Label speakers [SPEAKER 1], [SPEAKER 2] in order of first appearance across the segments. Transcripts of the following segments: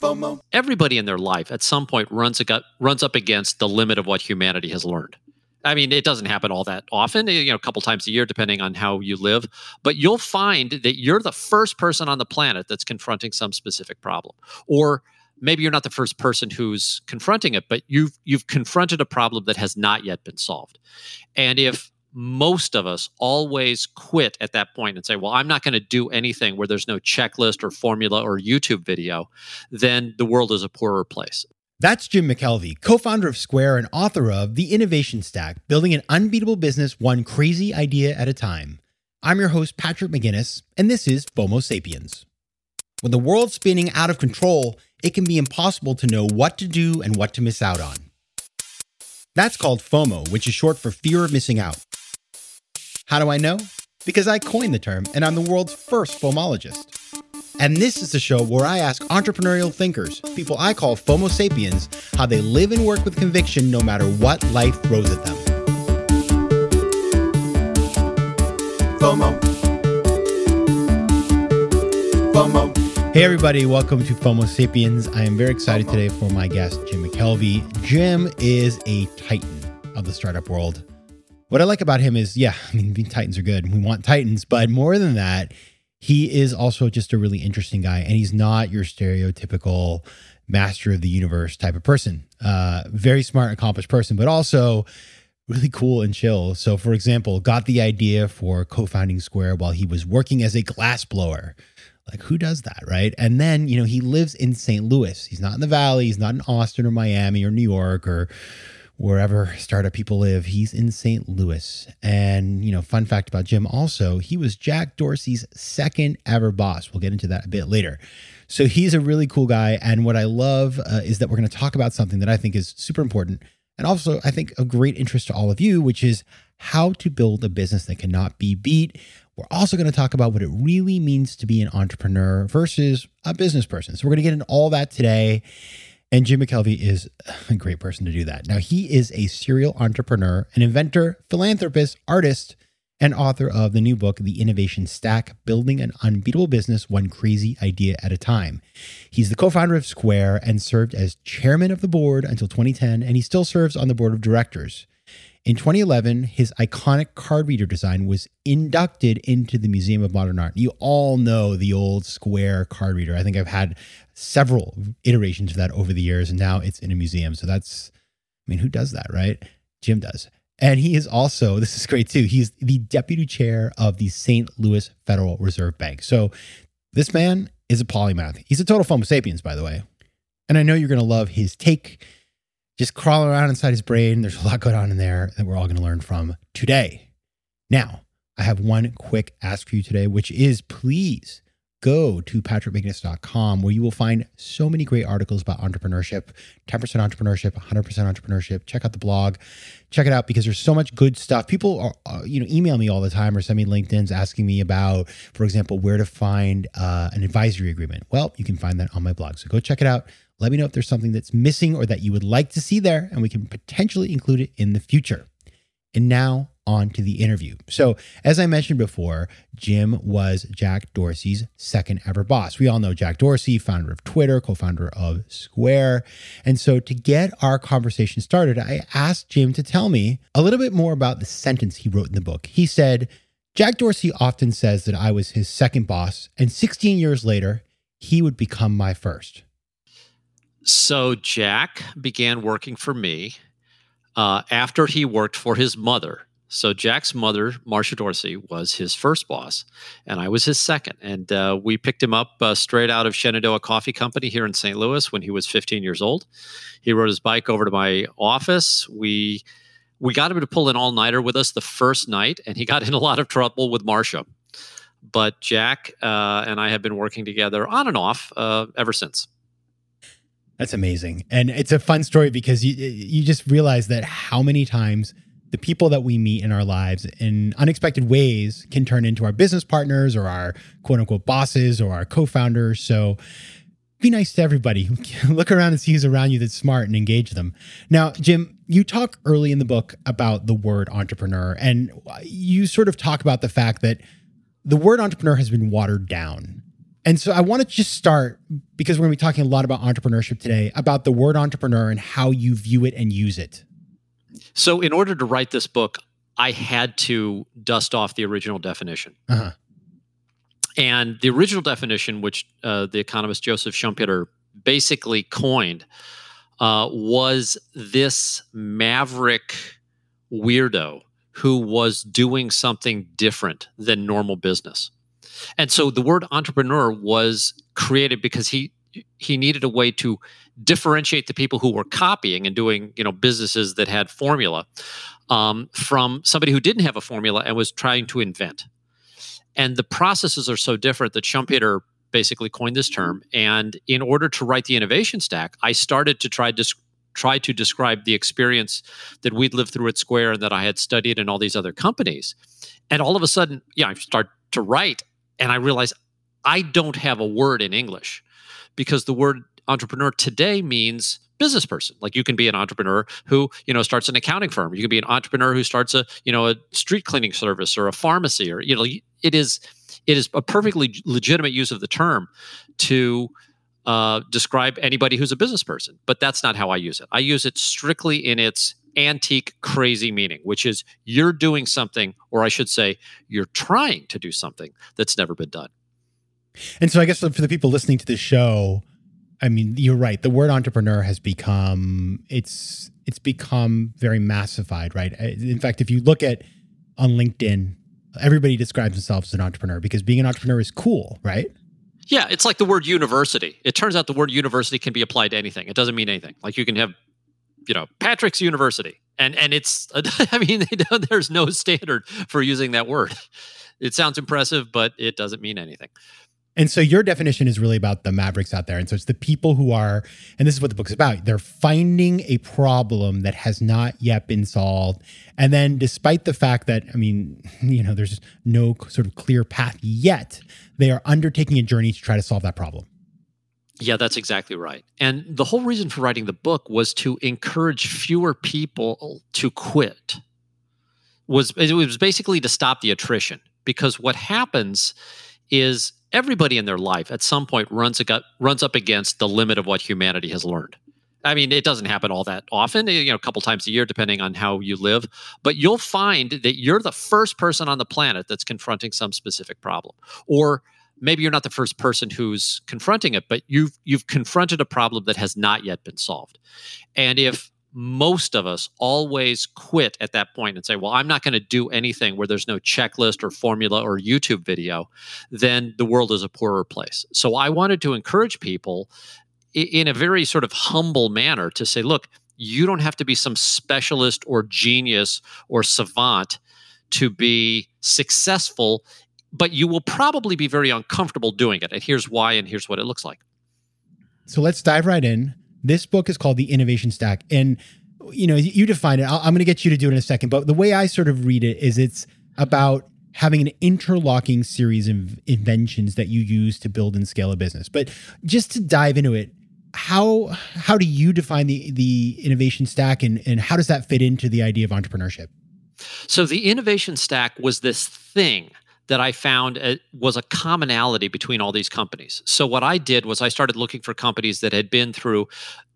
[SPEAKER 1] FOMO.
[SPEAKER 2] Everybody in their life at some point runs, runs up against the limit of what humanity has learned. I mean, it doesn't happen all that often, you know, a couple times a year, depending on how you live. But you'll find that you're the first person on the planet that's confronting some specific problem. Or maybe you're not the first person who's confronting it, but you've you've confronted a problem that has not yet been solved. And if most of us always quit at that point and say, well, I'm not going to do anything where there's no checklist or formula or YouTube video, then the world is a poorer place.
[SPEAKER 3] That's Jim McKelvey, co founder of Square and author of The Innovation Stack Building an Unbeatable Business One Crazy Idea at a Time. I'm your host, Patrick McGinnis, and this is FOMO Sapiens. When the world's spinning out of control, it can be impossible to know what to do and what to miss out on. That's called FOMO, which is short for fear of missing out. How do I know? Because I coined the term, and I'm the world's first FOMologist. And this is the show where I ask entrepreneurial thinkers, people I call FOMO sapiens, how they live and work with conviction no matter what life throws at them.
[SPEAKER 1] FOMO. FOMO.
[SPEAKER 3] Hey, everybody, welcome to FOMO Sapiens. I am very excited today for my guest, Jim McKelvey. Jim is a titan of the startup world. What I like about him is, yeah, I mean, titans are good. We want titans, but more than that, he is also just a really interesting guy. And he's not your stereotypical master of the universe type of person. Uh, very smart, accomplished person, but also really cool and chill. So, for example, got the idea for co founding Square while he was working as a glass blower. Like, who does that, right? And then, you know, he lives in St. Louis. He's not in the Valley. He's not in Austin or Miami or New York or wherever startup people live. He's in St. Louis. And, you know, fun fact about Jim also, he was Jack Dorsey's second ever boss. We'll get into that a bit later. So he's a really cool guy. And what I love uh, is that we're going to talk about something that I think is super important and also I think of great interest to all of you, which is how to build a business that cannot be beat. We're also going to talk about what it really means to be an entrepreneur versus a business person. So we're going to get into all that today. And Jim McKelvey is a great person to do that. Now, he is a serial entrepreneur, an inventor, philanthropist, artist, and author of the new book, The Innovation Stack Building an Unbeatable Business One Crazy Idea at a Time. He's the co founder of Square and served as chairman of the board until 2010, and he still serves on the board of directors. In 2011, his iconic card reader design was inducted into the Museum of Modern Art. You all know the old Square card reader. I think I've had several iterations of that over the years, and now it's in a museum. So that's, I mean, who does that, right? Jim does. And he is also, this is great too, he's the deputy chair of the St. Louis Federal Reserve Bank. So this man is a polymath. He's a total FOMO sapiens, by the way. And I know you're going to love his take, just crawling around inside his brain. There's a lot going on in there that we're all going to learn from today. Now, I have one quick ask for you today, which is please go to patrickmcginnis.com where you will find so many great articles about entrepreneurship. 10% entrepreneurship 100% entrepreneurship. Check out the blog. Check it out because there's so much good stuff. People are uh, you know email me all the time or send me linkedins asking me about for example where to find uh, an advisory agreement. Well you can find that on my blog. So go check it out. Let me know if there's something that's missing or that you would like to see there and we can potentially include it in the future. And now on to the interview. So, as I mentioned before, Jim was Jack Dorsey's second ever boss. We all know Jack Dorsey, founder of Twitter, co founder of Square. And so, to get our conversation started, I asked Jim to tell me a little bit more about the sentence he wrote in the book. He said, Jack Dorsey often says that I was his second boss, and 16 years later, he would become my first.
[SPEAKER 2] So, Jack began working for me uh, after he worked for his mother. So Jack's mother, Marcia Dorsey, was his first boss, and I was his second. And uh, we picked him up uh, straight out of Shenandoah Coffee Company here in St. Louis when he was 15 years old. He rode his bike over to my office. We we got him to pull an all nighter with us the first night, and he got in a lot of trouble with Marcia. But Jack uh, and I have been working together on and off uh, ever since.
[SPEAKER 3] That's amazing. And it's a fun story because you you just realize that how many times the people that we meet in our lives in unexpected ways can turn into our business partners or our quote unquote bosses or our co-founders. So be nice to everybody. Look around and see who's around you that's smart and engage them. Now, Jim, you talk early in the book about the word entrepreneur, and you sort of talk about the fact that the word entrepreneur has been watered down. And so I want to just start because we're going to be talking a lot about entrepreneurship today, about the word entrepreneur and how you view it and use it.
[SPEAKER 2] So, in order to write this book, I had to dust off the original definition. Uh-huh. And the original definition, which uh, the economist Joseph Schumpeter basically coined, uh, was this maverick weirdo who was doing something different than normal business. And so the word entrepreneur was created because he he needed a way to differentiate the people who were copying and doing you know businesses that had formula um, from somebody who didn't have a formula and was trying to invent. And the processes are so different that Schumpeter basically coined this term. And in order to write the innovation stack, I started to try to try to describe the experience that we'd lived through at Square and that I had studied in all these other companies. And all of a sudden, yeah, I start to write and I realize I don't have a word in English because the word entrepreneur today means business person. Like you can be an entrepreneur who you know starts an accounting firm. You can be an entrepreneur who starts a you know a street cleaning service or a pharmacy or you know it is it is a perfectly legitimate use of the term to uh, describe anybody who's a business person but that's not how i use it. I use it strictly in its antique crazy meaning which is you're doing something or i should say you're trying to do something that's never been done.
[SPEAKER 3] And so i guess for the people listening to this show i mean you're right the word entrepreneur has become it's it's become very massified right in fact if you look at on linkedin everybody describes themselves as an entrepreneur because being an entrepreneur is cool right
[SPEAKER 2] yeah, it's like the word university. It turns out the word university can be applied to anything. It doesn't mean anything. Like you can have you know Patrick's University, and and it's I mean there's no standard for using that word. It sounds impressive, but it doesn't mean anything.
[SPEAKER 3] And so your definition is really about the mavericks out there. And so it's the people who are, and this is what the book's about. They're finding a problem that has not yet been solved. And then, despite the fact that, I mean, you know, there's no sort of clear path yet, they are undertaking a journey to try to solve that problem.
[SPEAKER 2] Yeah, that's exactly right. And the whole reason for writing the book was to encourage fewer people to quit. Was it was basically to stop the attrition because what happens is everybody in their life at some point runs runs up against the limit of what humanity has learned. I mean, it doesn't happen all that often, you know, a couple times a year, depending on how you live. But you'll find that you're the first person on the planet that's confronting some specific problem, or maybe you're not the first person who's confronting it, but you've you've confronted a problem that has not yet been solved. And if most of us always quit at that point and say, well, I'm not going to do anything where there's no checklist or formula or YouTube video, then the world is a poorer place. So I wanted to encourage people in a very sort of humble manner to say, look, you don't have to be some specialist or genius or savant to be successful but you will probably be very uncomfortable doing it. And here's why, and here's what it looks like.
[SPEAKER 3] So let's dive right in. This book is called The Innovation Stack. And, you know, you define it. i am going to get you to do it in a second. But the way I sort of read it is it's about having an interlocking series of inventions that you use to build and scale a business. But just to dive into it, how how do you define the the innovation stack and, and how does that fit into the idea of entrepreneurship?
[SPEAKER 2] So the innovation stack was this thing that I found uh, was a commonality between all these companies. So what I did was I started looking for companies that had been through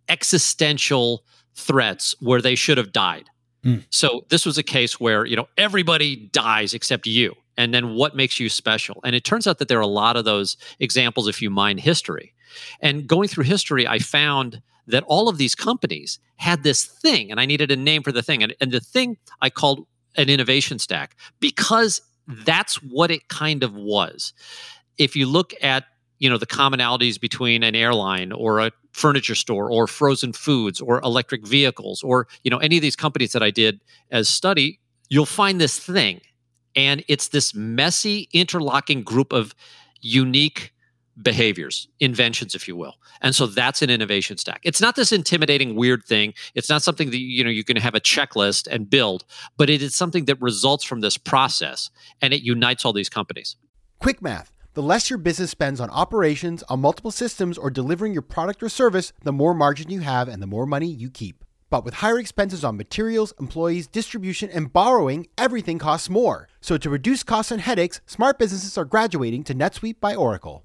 [SPEAKER 2] existential threats where they should have died. Mm. So this was a case where, you know, everybody dies except you. And then what makes you special? And it turns out that there are a lot of those examples if you mine history. And going through history, I found that all of these companies had this thing, and I needed a name for the thing. And, and the thing I called an innovation stack because Mm-hmm. that's what it kind of was. If you look at you know the commonalities between an airline or a furniture store or frozen foods or electric vehicles or you know any of these companies that I did as study, you'll find this thing, and it's this messy interlocking group of unique behaviors, inventions, if you will. And so that's an innovation stack. It's not this intimidating, weird thing. It's not something that you know you can have a checklist and build, but it is something that results from this process and it unites all these companies.
[SPEAKER 4] Quick math. The less your business spends on operations, on multiple systems, or delivering your product or service, the more margin you have and the more money you keep. But with higher expenses on materials, employees, distribution, and borrowing, everything costs more. So to reduce costs and headaches, smart businesses are graduating to NetSuite by Oracle.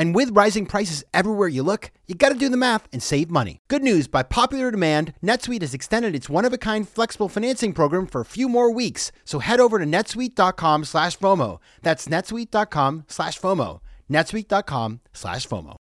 [SPEAKER 4] And with rising prices everywhere you look, you gotta do the math and save money. Good news by popular demand, NetSuite has extended its one of a kind flexible financing program for a few more weeks. So head over to netsuite.com slash FOMO. That's netsuite.com slash FOMO. netsuite.com slash FOMO.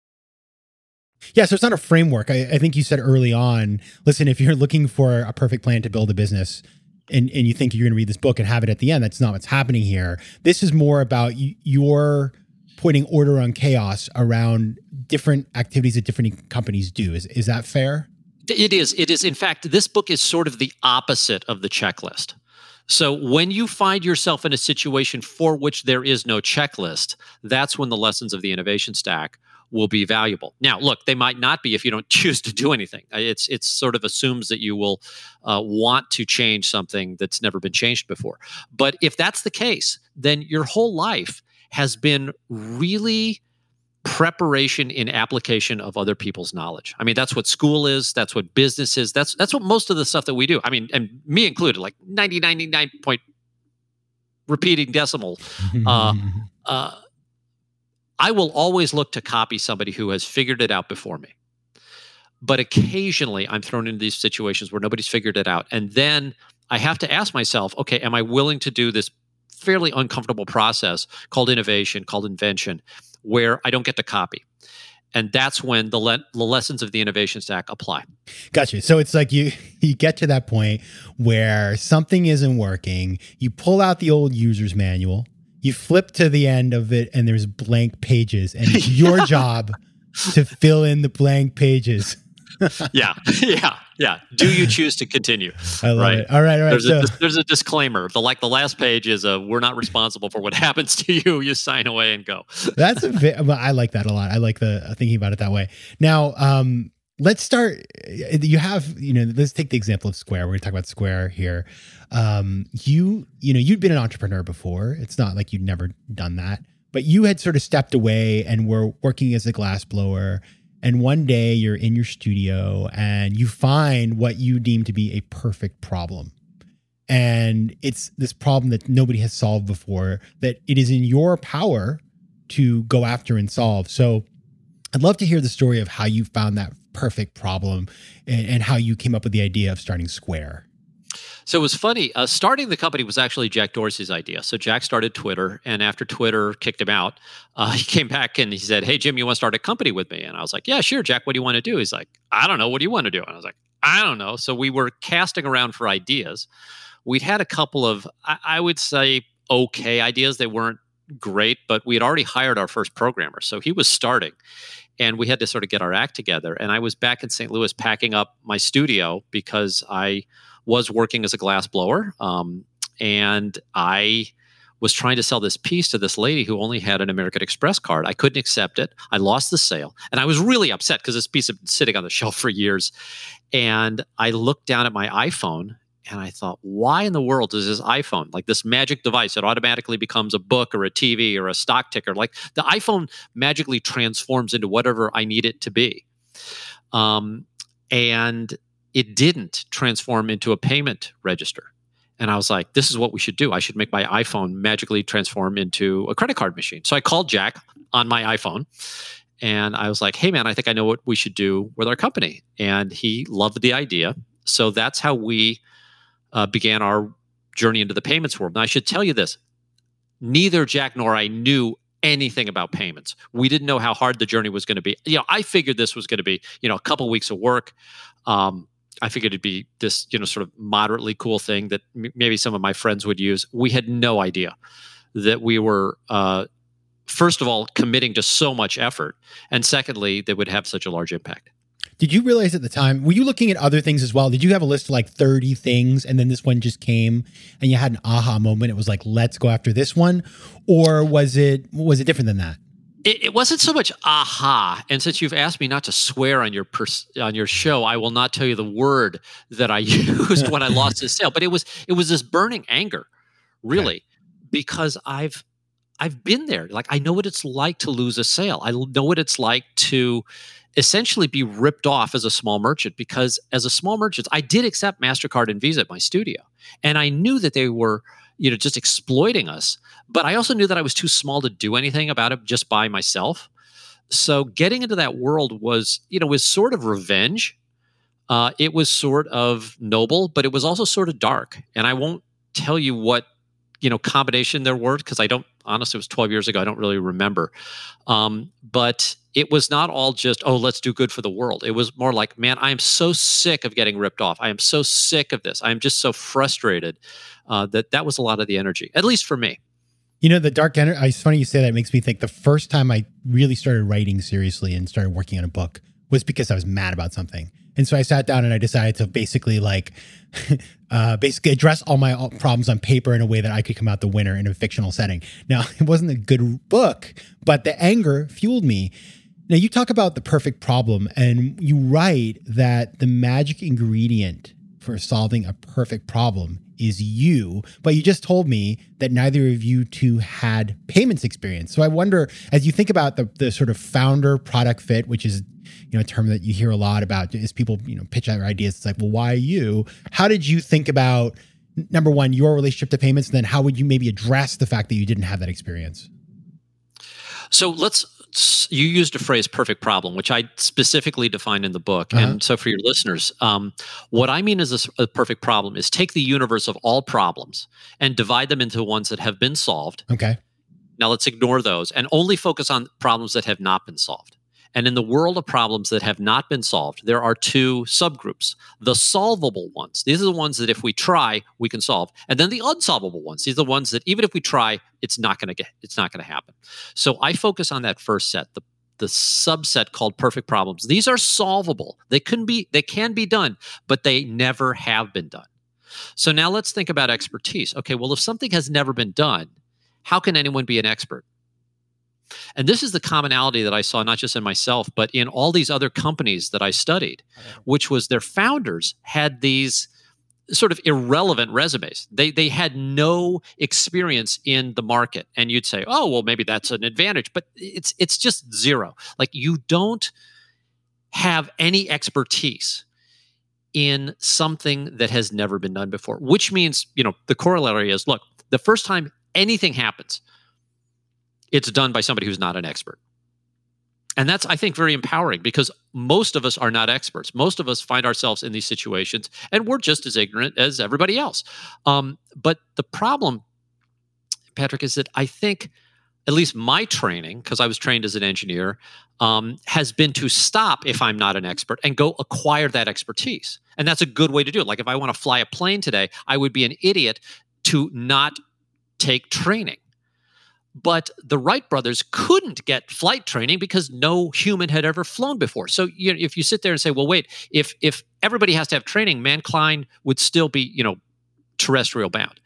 [SPEAKER 3] Yeah, so it's not a framework. I, I think you said early on listen, if you're looking for a perfect plan to build a business, and, and you think you're going to read this book and have it at the end, that's not what's happening here. This is more about y- your putting order on chaos around different activities that different companies do. Is is that fair?
[SPEAKER 2] It is. It is. In fact, this book is sort of the opposite of the checklist. So when you find yourself in a situation for which there is no checklist, that's when the lessons of the innovation stack will be valuable. Now, look, they might not be if you don't choose to do anything. It's it's sort of assumes that you will uh, want to change something that's never been changed before. But if that's the case, then your whole life has been really preparation in application of other people's knowledge. I mean, that's what school is. That's what business is. That's that's what most of the stuff that we do. I mean, and me included, like 90, 99 point repeating decimal. Uh, uh, I will always look to copy somebody who has figured it out before me. But occasionally I'm thrown into these situations where nobody's figured it out. And then I have to ask myself, okay, am I willing to do this fairly uncomfortable process called innovation, called invention, where I don't get to copy? And that's when the, le- the lessons of the innovation stack apply.
[SPEAKER 3] Gotcha. So it's like you you get to that point where something isn't working, you pull out the old user's manual, you flip to the end of it and there's blank pages and it's your job to fill in the blank pages
[SPEAKER 2] yeah yeah yeah. Do you choose to continue?
[SPEAKER 3] I love right. it. all right all right
[SPEAKER 2] there's,
[SPEAKER 3] so,
[SPEAKER 2] a, there's a disclaimer. The like the last page is a we're not responsible for what happens to you. You sign away and go.
[SPEAKER 3] That's a bit. I like that a lot. I like the uh, thinking about it that way. Now um let's start you have you know let's take the example of square. We're going to talk about square here. Um you you know you'd been an entrepreneur before. It's not like you'd never done that but you had sort of stepped away and were working as a glass blower and one day you're in your studio and you find what you deem to be a perfect problem and it's this problem that nobody has solved before that it is in your power to go after and solve so i'd love to hear the story of how you found that perfect problem and, and how you came up with the idea of starting Square.
[SPEAKER 2] So it was funny. Uh, starting the company was actually Jack Dorsey's idea. So Jack started Twitter, and after Twitter kicked him out, uh, he came back and he said, "Hey Jim, you want to start a company with me?" And I was like, "Yeah, sure, Jack. What do you want to do?" He's like, "I don't know. What do you want to do?" And I was like, "I don't know." So we were casting around for ideas. We'd had a couple of, I, I would say, okay ideas. They weren't great, but we had already hired our first programmer, so he was starting and we had to sort of get our act together. And I was back in St. Louis packing up my studio because I was working as a glass blower, um, and I was trying to sell this piece to this lady who only had an American Express card. I couldn't accept it. I lost the sale, and I was really upset because this piece had been sitting on the shelf for years. And I looked down at my iPhone and I thought, why in the world does this iPhone, like this magic device that automatically becomes a book or a TV or a stock ticker, like the iPhone magically transforms into whatever I need it to be? Um, and it didn't transform into a payment register. And I was like, this is what we should do. I should make my iPhone magically transform into a credit card machine. So I called Jack on my iPhone and I was like, hey, man, I think I know what we should do with our company. And he loved the idea. So that's how we uh, began our journey into the payments world. Now, I should tell you this neither Jack nor I knew anything about payments. We didn't know how hard the journey was going to be. You know, I figured this was going to be, you know, a couple weeks of work. Um, I figured it'd be this, you know, sort of moderately cool thing that m- maybe some of my friends would use. We had no idea that we were, uh, first of all, committing to so much effort, and secondly, that would have such a large impact.
[SPEAKER 3] Did you realize at the time, were you looking at other things as well? Did you have a list of like 30 things and then this one just came and you had an aha moment? It was like, let's go after this one? Or was it was it different than that?
[SPEAKER 2] It, it wasn't so much aha. And since you've asked me not to swear on your pers- on your show, I will not tell you the word that I used when I lost this sale. But it was it was this burning anger, really, okay. because I've I've been there. Like I know what it's like to lose a sale. I know what it's like to essentially be ripped off as a small merchant because as a small merchant i did accept mastercard and visa at my studio and i knew that they were you know just exploiting us but i also knew that i was too small to do anything about it just by myself. So getting into that world was you know was sort of revenge. Uh, it was sort of noble but it was also sort of dark. And i won't tell you what you know combination there were because i don't honestly it was 12 years ago i don't really remember. Um, but it was not all just oh let's do good for the world. It was more like man i am so sick of getting ripped off. I am so sick of this. I am just so frustrated uh, that that was a lot of the energy at least for me.
[SPEAKER 3] You know the dark energy it's funny you say that. It makes me think the first time i really started writing seriously and started working on a book was because i was mad about something and so I sat down and I decided to basically like, uh, basically address all my problems on paper in a way that I could come out the winner in a fictional setting. Now, it wasn't a good book, but the anger fueled me. Now, you talk about the perfect problem, and you write that the magic ingredient for solving a perfect problem is you, but you just told me that neither of you two had payments experience. So I wonder, as you think about the, the sort of founder product fit, which is you know a term that you hear a lot about is people you know pitch out ideas. It's like well why you? How did you think about number one your relationship to payments? And then how would you maybe address the fact that you didn't have that experience?
[SPEAKER 2] So let's you used a phrase perfect problem which i specifically defined in the book. Uh-huh. and so for your listeners um, what i mean is a, a, perfect problem is take the universe of all problems and divide them into ones that have been solved.
[SPEAKER 3] Okay.
[SPEAKER 2] Now let's ignore those and only focus on problems that have not been solved and in the world of problems that have not been solved, there are two subgroups. The solvable ones, these are the ones that if we try, we can solve. And then the unsolvable ones, these are the ones that even if we try, it's not going to get it's not going to happen. So I focus on that first set, the the subset called perfect problems. These are solvable. They can be they can be done, but they never have been done. So now let's think about expertise. Okay, well if something has never been done, how can anyone be an expert? And this is the commonality that I saw not just in myself, but in all these other companies that I studied, which was their founders had these sort of irrelevant resumes. They they had no experience in the market. And you'd say, "Oh, well maybe that's an advantage." But it's it's just zero. Like you don't have any expertise in something that has never been done before, which means, you know, the corollary is look, the first time anything happens, it's done by somebody who's not an expert. And that's, I think, very empowering because most of us are not experts. Most of us find ourselves in these situations and we're just as ignorant as everybody else. Um, but the problem, Patrick, is that I think, at least my training, because I was trained as an engineer, um, has been to stop if I'm not an expert and go acquire that expertise. And that's a good way to do it. Like if I want to fly a plane today, I would be an idiot to not take training but the Wright brothers couldn't get flight training because no human had ever flown before. So you know, if you sit there and say, "Well, wait, if if everybody has to have training, mankind would still be, you know, terrestrial bound."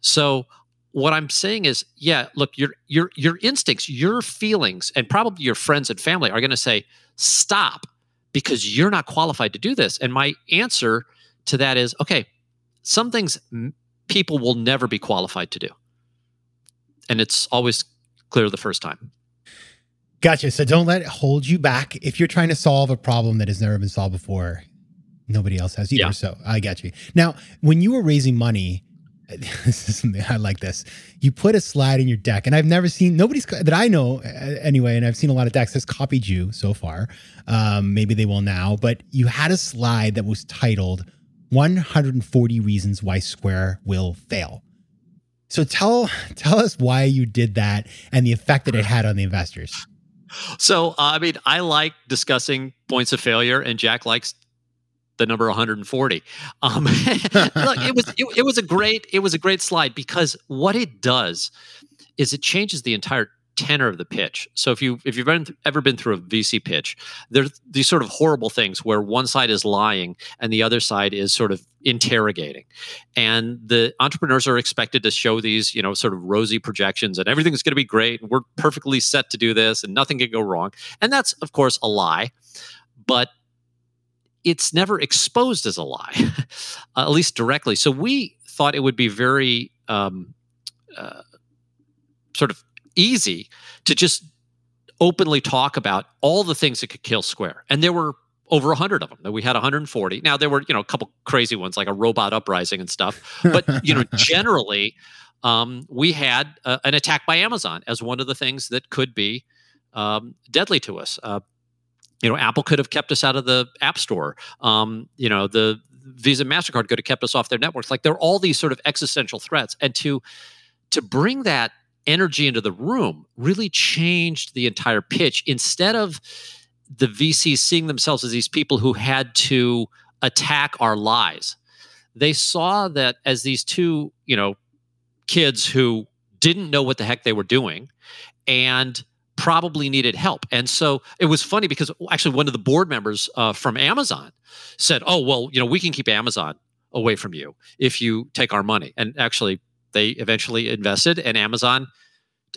[SPEAKER 2] So what I'm saying is, yeah, look, your your your instincts, your feelings, and probably your friends and family are going to say, "Stop," because you're not qualified to do this. And my answer to that is, okay, some things people will never be qualified to do and it's always clear the first time.
[SPEAKER 3] Gotcha. So don't let it hold you back. If you're trying to solve a problem that has never been solved before, nobody else has either. Yeah. So I got you. Now, when you were raising money, this is something I like this. You put a slide in your deck, and I've never seen nobody's that I know anyway, and I've seen a lot of decks that's copied you so far. Um, maybe they will now, but you had a slide that was titled 140 Reasons Why Square Will Fail. So tell tell us why you did that and the effect that it had on the investors.
[SPEAKER 2] So uh, I mean, I like discussing points of failure, and Jack likes the number 140. Um, look, it was it, it was a great it was a great slide because what it does is it changes the entire tenor of the pitch. So if you if you've been, ever been through a VC pitch, there's these sort of horrible things where one side is lying and the other side is sort of interrogating. And the entrepreneurs are expected to show these, you know, sort of rosy projections and everything's going to be great and we're perfectly set to do this and nothing can go wrong. And that's of course a lie. But it's never exposed as a lie, at least directly. So we thought it would be very um, uh, sort of easy to just openly talk about all the things that could kill Square. And there were over 100 of them. That we had 140 now there were you know a couple crazy ones like a robot uprising and stuff. But you know generally um, we had uh, an attack by amazon as one of the things that could be um, deadly to us. Uh, you know apple could have kept us out of the app store. Um, you know the visa mastercard could have kept us off their networks. Like there are all these sort of existential threats. And to to bring that energy into the room really changed the entire pitch. Instead of the VCs seeing themselves as these people who had to attack our lies, they saw that as these two, you know, kids who didn't know what the heck they were doing and probably needed help. And so it was funny because actually one of the board members uh, from Amazon said, "Oh, well, you know, we can keep Amazon away from you if you take our money." And actually they eventually invested and Amazon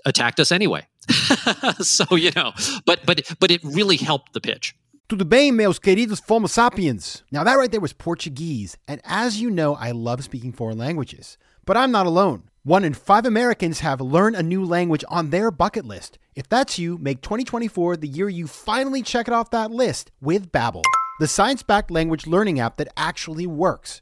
[SPEAKER 2] attacked us anyway. so, you know, but but but it really helped the pitch.
[SPEAKER 4] Tudo bem, meus queridos Fomo sapiens? Now that right there was Portuguese, and as you know, I love speaking foreign languages. But I'm not alone. One in five Americans have learned a new language on their bucket list. If that's you, make 2024 the year you finally check it off that list with Babbel, the science-backed language learning app that actually works.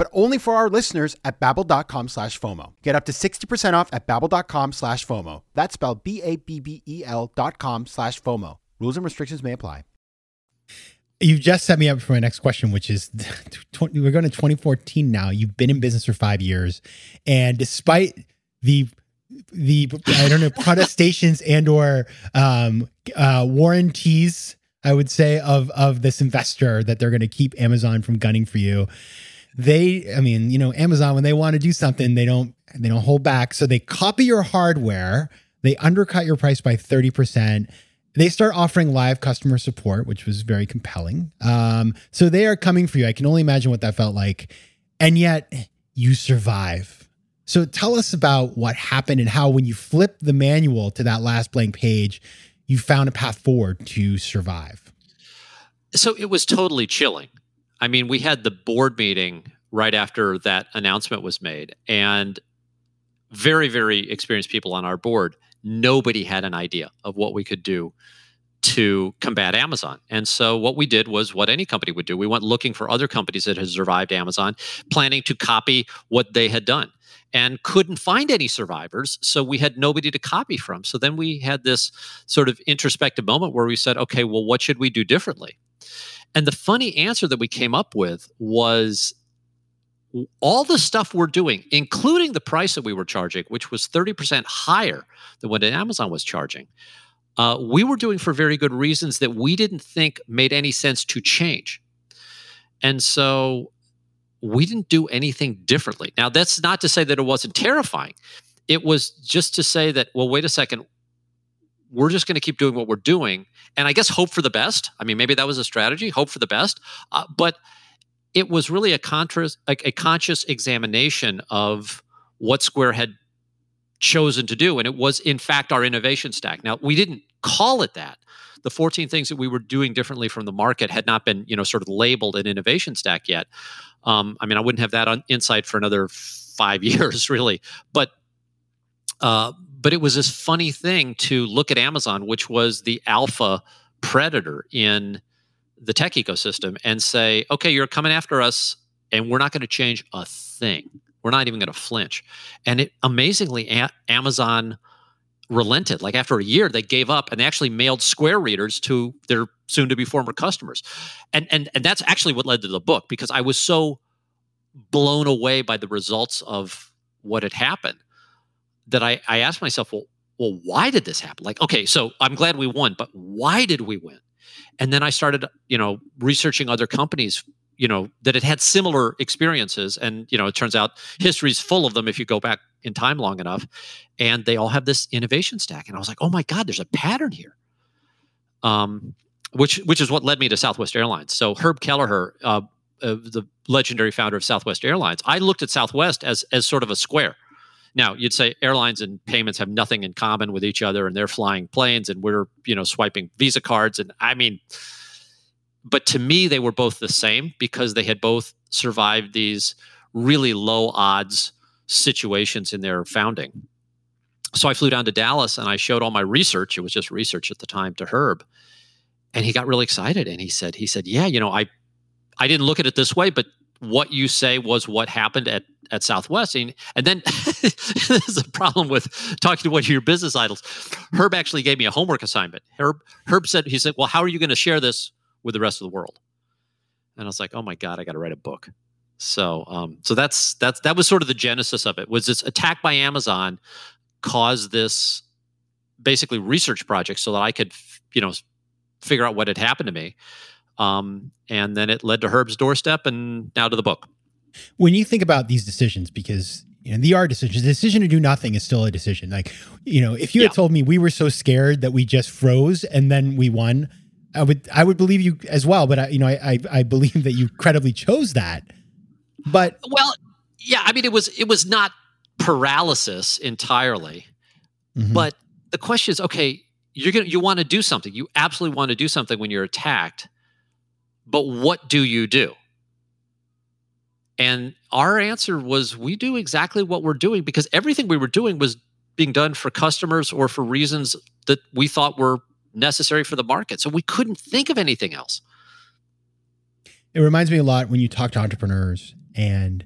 [SPEAKER 4] but only for our listeners at babbel.com slash FOMO. Get up to 60% off at babbel.com slash FOMO. That's spelled B-A-B-B-E-L dot com slash FOMO. Rules and restrictions may apply.
[SPEAKER 3] You've just set me up for my next question, which is we're going to 2014 now. You've been in business for five years, and despite the the I don't know protestations and or um, uh, warranties, I would say of of this investor that they're going to keep Amazon from gunning for you. They, I mean, you know, Amazon when they want to do something, they don't they don't hold back. So they copy your hardware, they undercut your price by thirty percent they start offering live customer support, which was very compelling. Um, so they are coming for you. I can only imagine what that felt like. And yet you survive. So tell us about what happened and how, when you flip the manual to that last blank page, you found a path forward to survive.
[SPEAKER 2] So it was totally chilling. I mean, we had the board meeting right after that announcement was made, and very, very experienced people on our board nobody had an idea of what we could do to combat Amazon. And so what we did was what any company would do. We went looking for other companies that had survived Amazon, planning to copy what they had done and couldn't find any survivors. So we had nobody to copy from. So then we had this sort of introspective moment where we said, okay, well, what should we do differently? And the funny answer that we came up with was all the stuff we're doing, including the price that we were charging, which was 30% higher than what Amazon was charging, uh, we were doing for very good reasons that we didn't think made any sense to change. And so we didn't do anything differently. Now, that's not to say that it wasn't terrifying. It was just to say that, well, wait a second, we're just going to keep doing what we're doing. And I guess hope for the best. I mean, maybe that was a strategy, hope for the best. Uh, but it was really a, a, a conscious examination of what Square had chosen to do. And it was, in fact, our innovation stack. Now, we didn't call it that. The 14 things that we were doing differently from the market had not been, you know, sort of labeled an innovation stack yet. Um, I mean, I wouldn't have that on insight for another five years, really. But Uh, but it was this funny thing to look at Amazon, which was the alpha predator in the tech ecosystem, and say, okay, you're coming after us, and we're not going to change a thing. We're not even going to flinch. And it amazingly, a- Amazon relented. Like after a year, they gave up and they actually mailed Square readers to their soon to be former customers. And, and, and that's actually what led to the book because I was so blown away by the results of what had happened that I, I asked myself, well, well, why did this happen? Like, okay, so I'm glad we won, but why did we win? And then I started, you know, researching other companies, you know, that had had similar experiences. And, you know, it turns out history's full of them if you go back in time long enough. And they all have this innovation stack. And I was like, oh my God, there's a pattern here. Um, which which is what led me to Southwest Airlines. So Herb Kelleher, uh, uh, the legendary founder of Southwest Airlines, I looked at Southwest as as sort of a square. Now you'd say airlines and payments have nothing in common with each other, and they're flying planes, and we're you know swiping Visa cards, and I mean, but to me they were both the same because they had both survived these really low odds situations in their founding. So I flew down to Dallas and I showed all my research. It was just research at the time to Herb, and he got really excited and he said he said yeah you know i i didn't look at it this way but what you say was what happened at at southwest and, and then there's a problem with talking to one of your business idols. Herb actually gave me a homework assignment. Herb herb said he said well how are you going to share this with the rest of the world? And i was like oh my god i got to write a book. So um so that's that's that was sort of the genesis of it was this attack by amazon caused this basically research project so that i could you know figure out what had happened to me. Um, and then it led to Herb's doorstep and now to the book.
[SPEAKER 3] When you think about these decisions, because you know, the are decisions, the decision to do nothing is still a decision. Like, you know, if you yeah. had told me we were so scared that we just froze and then we won, I would I would believe you as well. But I, you know, I, I, I believe that you credibly chose that. But
[SPEAKER 2] well, yeah, I mean, it was it was not paralysis entirely, mm-hmm. but the question is, okay, you're gonna you want to do something you absolutely want to do something when you're attacked but what do you do? And our answer was we do exactly what we're doing because everything we were doing was being done for customers or for reasons that we thought were necessary for the market. So we couldn't think of anything else.
[SPEAKER 3] It reminds me a lot when you talk to entrepreneurs and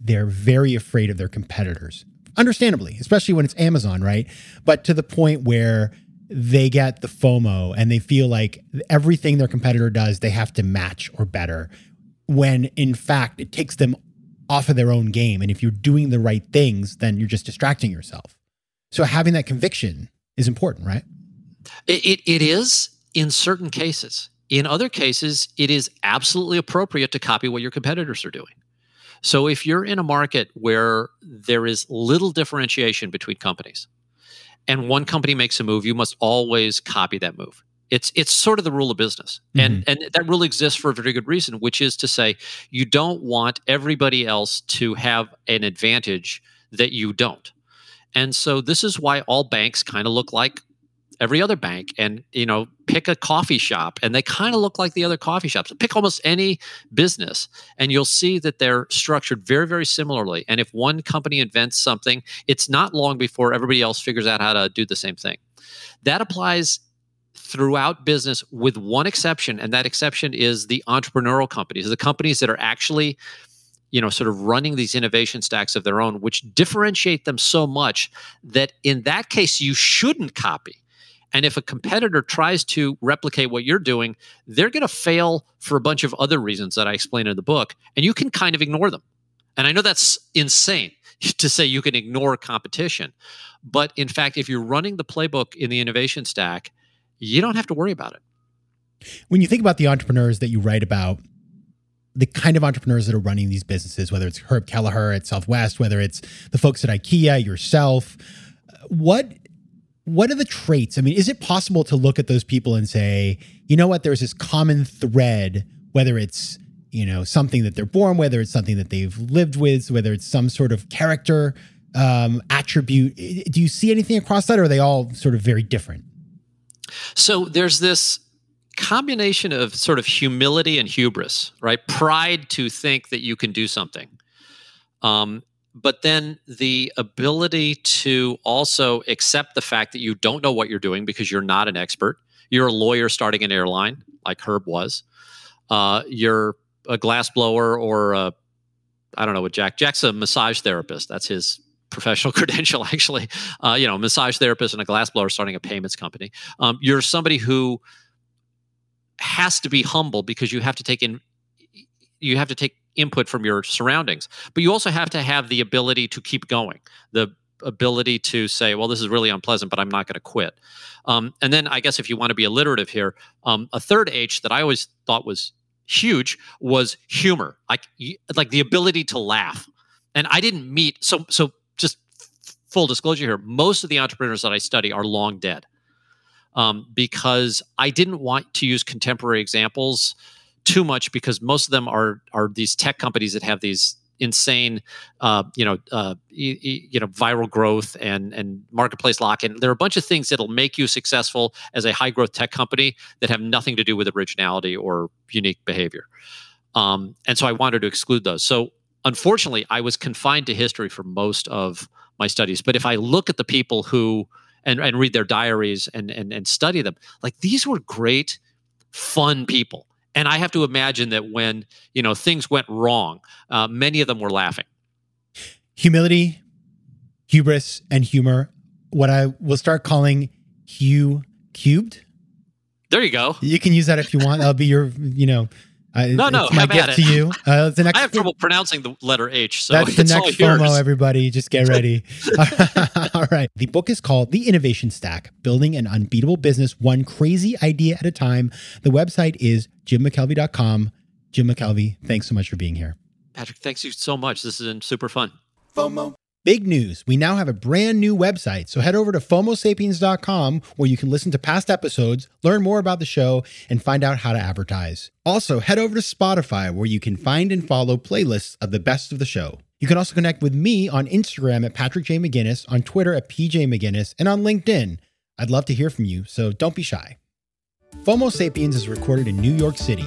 [SPEAKER 3] they're very afraid of their competitors understandably especially when it's amazon right? But to the point where they get the FOMO and they feel like everything their competitor does, they have to match or better. When in fact, it takes them off of their own game. And if you're doing the right things, then you're just distracting yourself. So having that conviction is important, right?
[SPEAKER 2] It, it, it is in certain cases. In other cases, it is absolutely appropriate to copy what your competitors are doing. So if you're in a market where there is little differentiation between companies, and one company makes a move, you must always copy that move. It's it's sort of the rule of business. Mm-hmm. And and that rule exists for a very good reason, which is to say you don't want everybody else to have an advantage that you don't. And so this is why all banks kind of look like every other bank and you know pick a coffee shop and they kind of look like the other coffee shops. Pick almost any business and you'll see that they're structured very very similarly and if one company invents something it's not long before everybody else figures out how to do the same thing. That applies throughout business with one exception and that exception is the entrepreneurial companies the companies that are actually you know sort of running these innovation stacks of their own which differentiate them so much that in that case you shouldn't copy and if a competitor tries to replicate what you're doing, they're going to fail for a bunch of other reasons that I explain in the book. And you can kind of ignore them. And I know that's insane to say you can ignore competition. But in fact, if you're running the playbook in the innovation stack, you don't have to worry about it.
[SPEAKER 3] When you think about the entrepreneurs that you write about, the kind of entrepreneurs that are running these businesses, whether it's Herb Kelleher at Southwest, whether it's the folks at IKEA, yourself, what what are the traits? I mean, is it possible to look at those people and say, you know what, there's this common thread, whether it's, you know, something that they're born, whether it's something that they've lived with, whether it's some sort of character um, attribute. Do you see anything across that, or are they all sort of very different?
[SPEAKER 2] So there's this combination of sort of humility and hubris, right? Pride to think that you can do something. Um, but then the ability to also accept the fact that you don't know what you're doing because you're not an expert. You're a lawyer starting an airline, like Herb was. Uh, you're a glassblower or I don't know what Jack. Jack's a massage therapist. That's his professional credential, actually. Uh, you know, massage therapist and a glassblower starting a payments company. Um, you're somebody who has to be humble because you have to take in you have to take input from your surroundings but you also have to have the ability to keep going the ability to say well this is really unpleasant but i'm not going to quit. Um, and then i guess if you want to be alliterative here um, a third h that i always thought was huge was humor like like the ability to laugh. And i didn't meet so so just full disclosure here most of the entrepreneurs that i study are long dead um, because I didn't want to use contemporary examples too much because most of them are are these tech companies that have these insane, uh, you know, uh, you, know, viral growth and and marketplace lock in. There are a bunch of things that'll make you successful as a high growth tech company that have nothing to do with originality or unique behavior. Um, and so I wanted to exclude those. So unfortunately, I was confined to history for most of my studies. But if I look at the people who and, and read their diaries and, and and study them. Like these were great, fun people. And I have to imagine that when you know things went wrong, uh, many of them were laughing.
[SPEAKER 3] Humility, hubris, and humor. What I will start calling Hugh cubed.
[SPEAKER 2] There you go.
[SPEAKER 3] You can use that if you want. That'll be your, you know,
[SPEAKER 2] uh, no, no,
[SPEAKER 3] it's my gift to you.
[SPEAKER 2] Uh, the next I have trouble pronouncing the letter H, so
[SPEAKER 3] that's the next FOMO. Everybody, just get ready. all right. The book is called The Innovation Stack: Building an Unbeatable Business One Crazy Idea at a Time. The website is jimmckelvey.com. Jim McKelvey, thanks so much for being here.
[SPEAKER 2] Patrick, thanks you so much. This has been super fun.
[SPEAKER 3] FOMO. Big news. We now have a brand new website. So head over to FOMOSapiens.com where you can listen to past episodes, learn more about the show, and find out how to advertise. Also, head over to Spotify where you can find and follow playlists of the best of the show. You can also connect with me on Instagram at Patrick J. McGinnis, on Twitter at PJ McGinnis, and on LinkedIn. I'd love to hear from you, so don't be shy. FOMO Sapiens is recorded in New York City.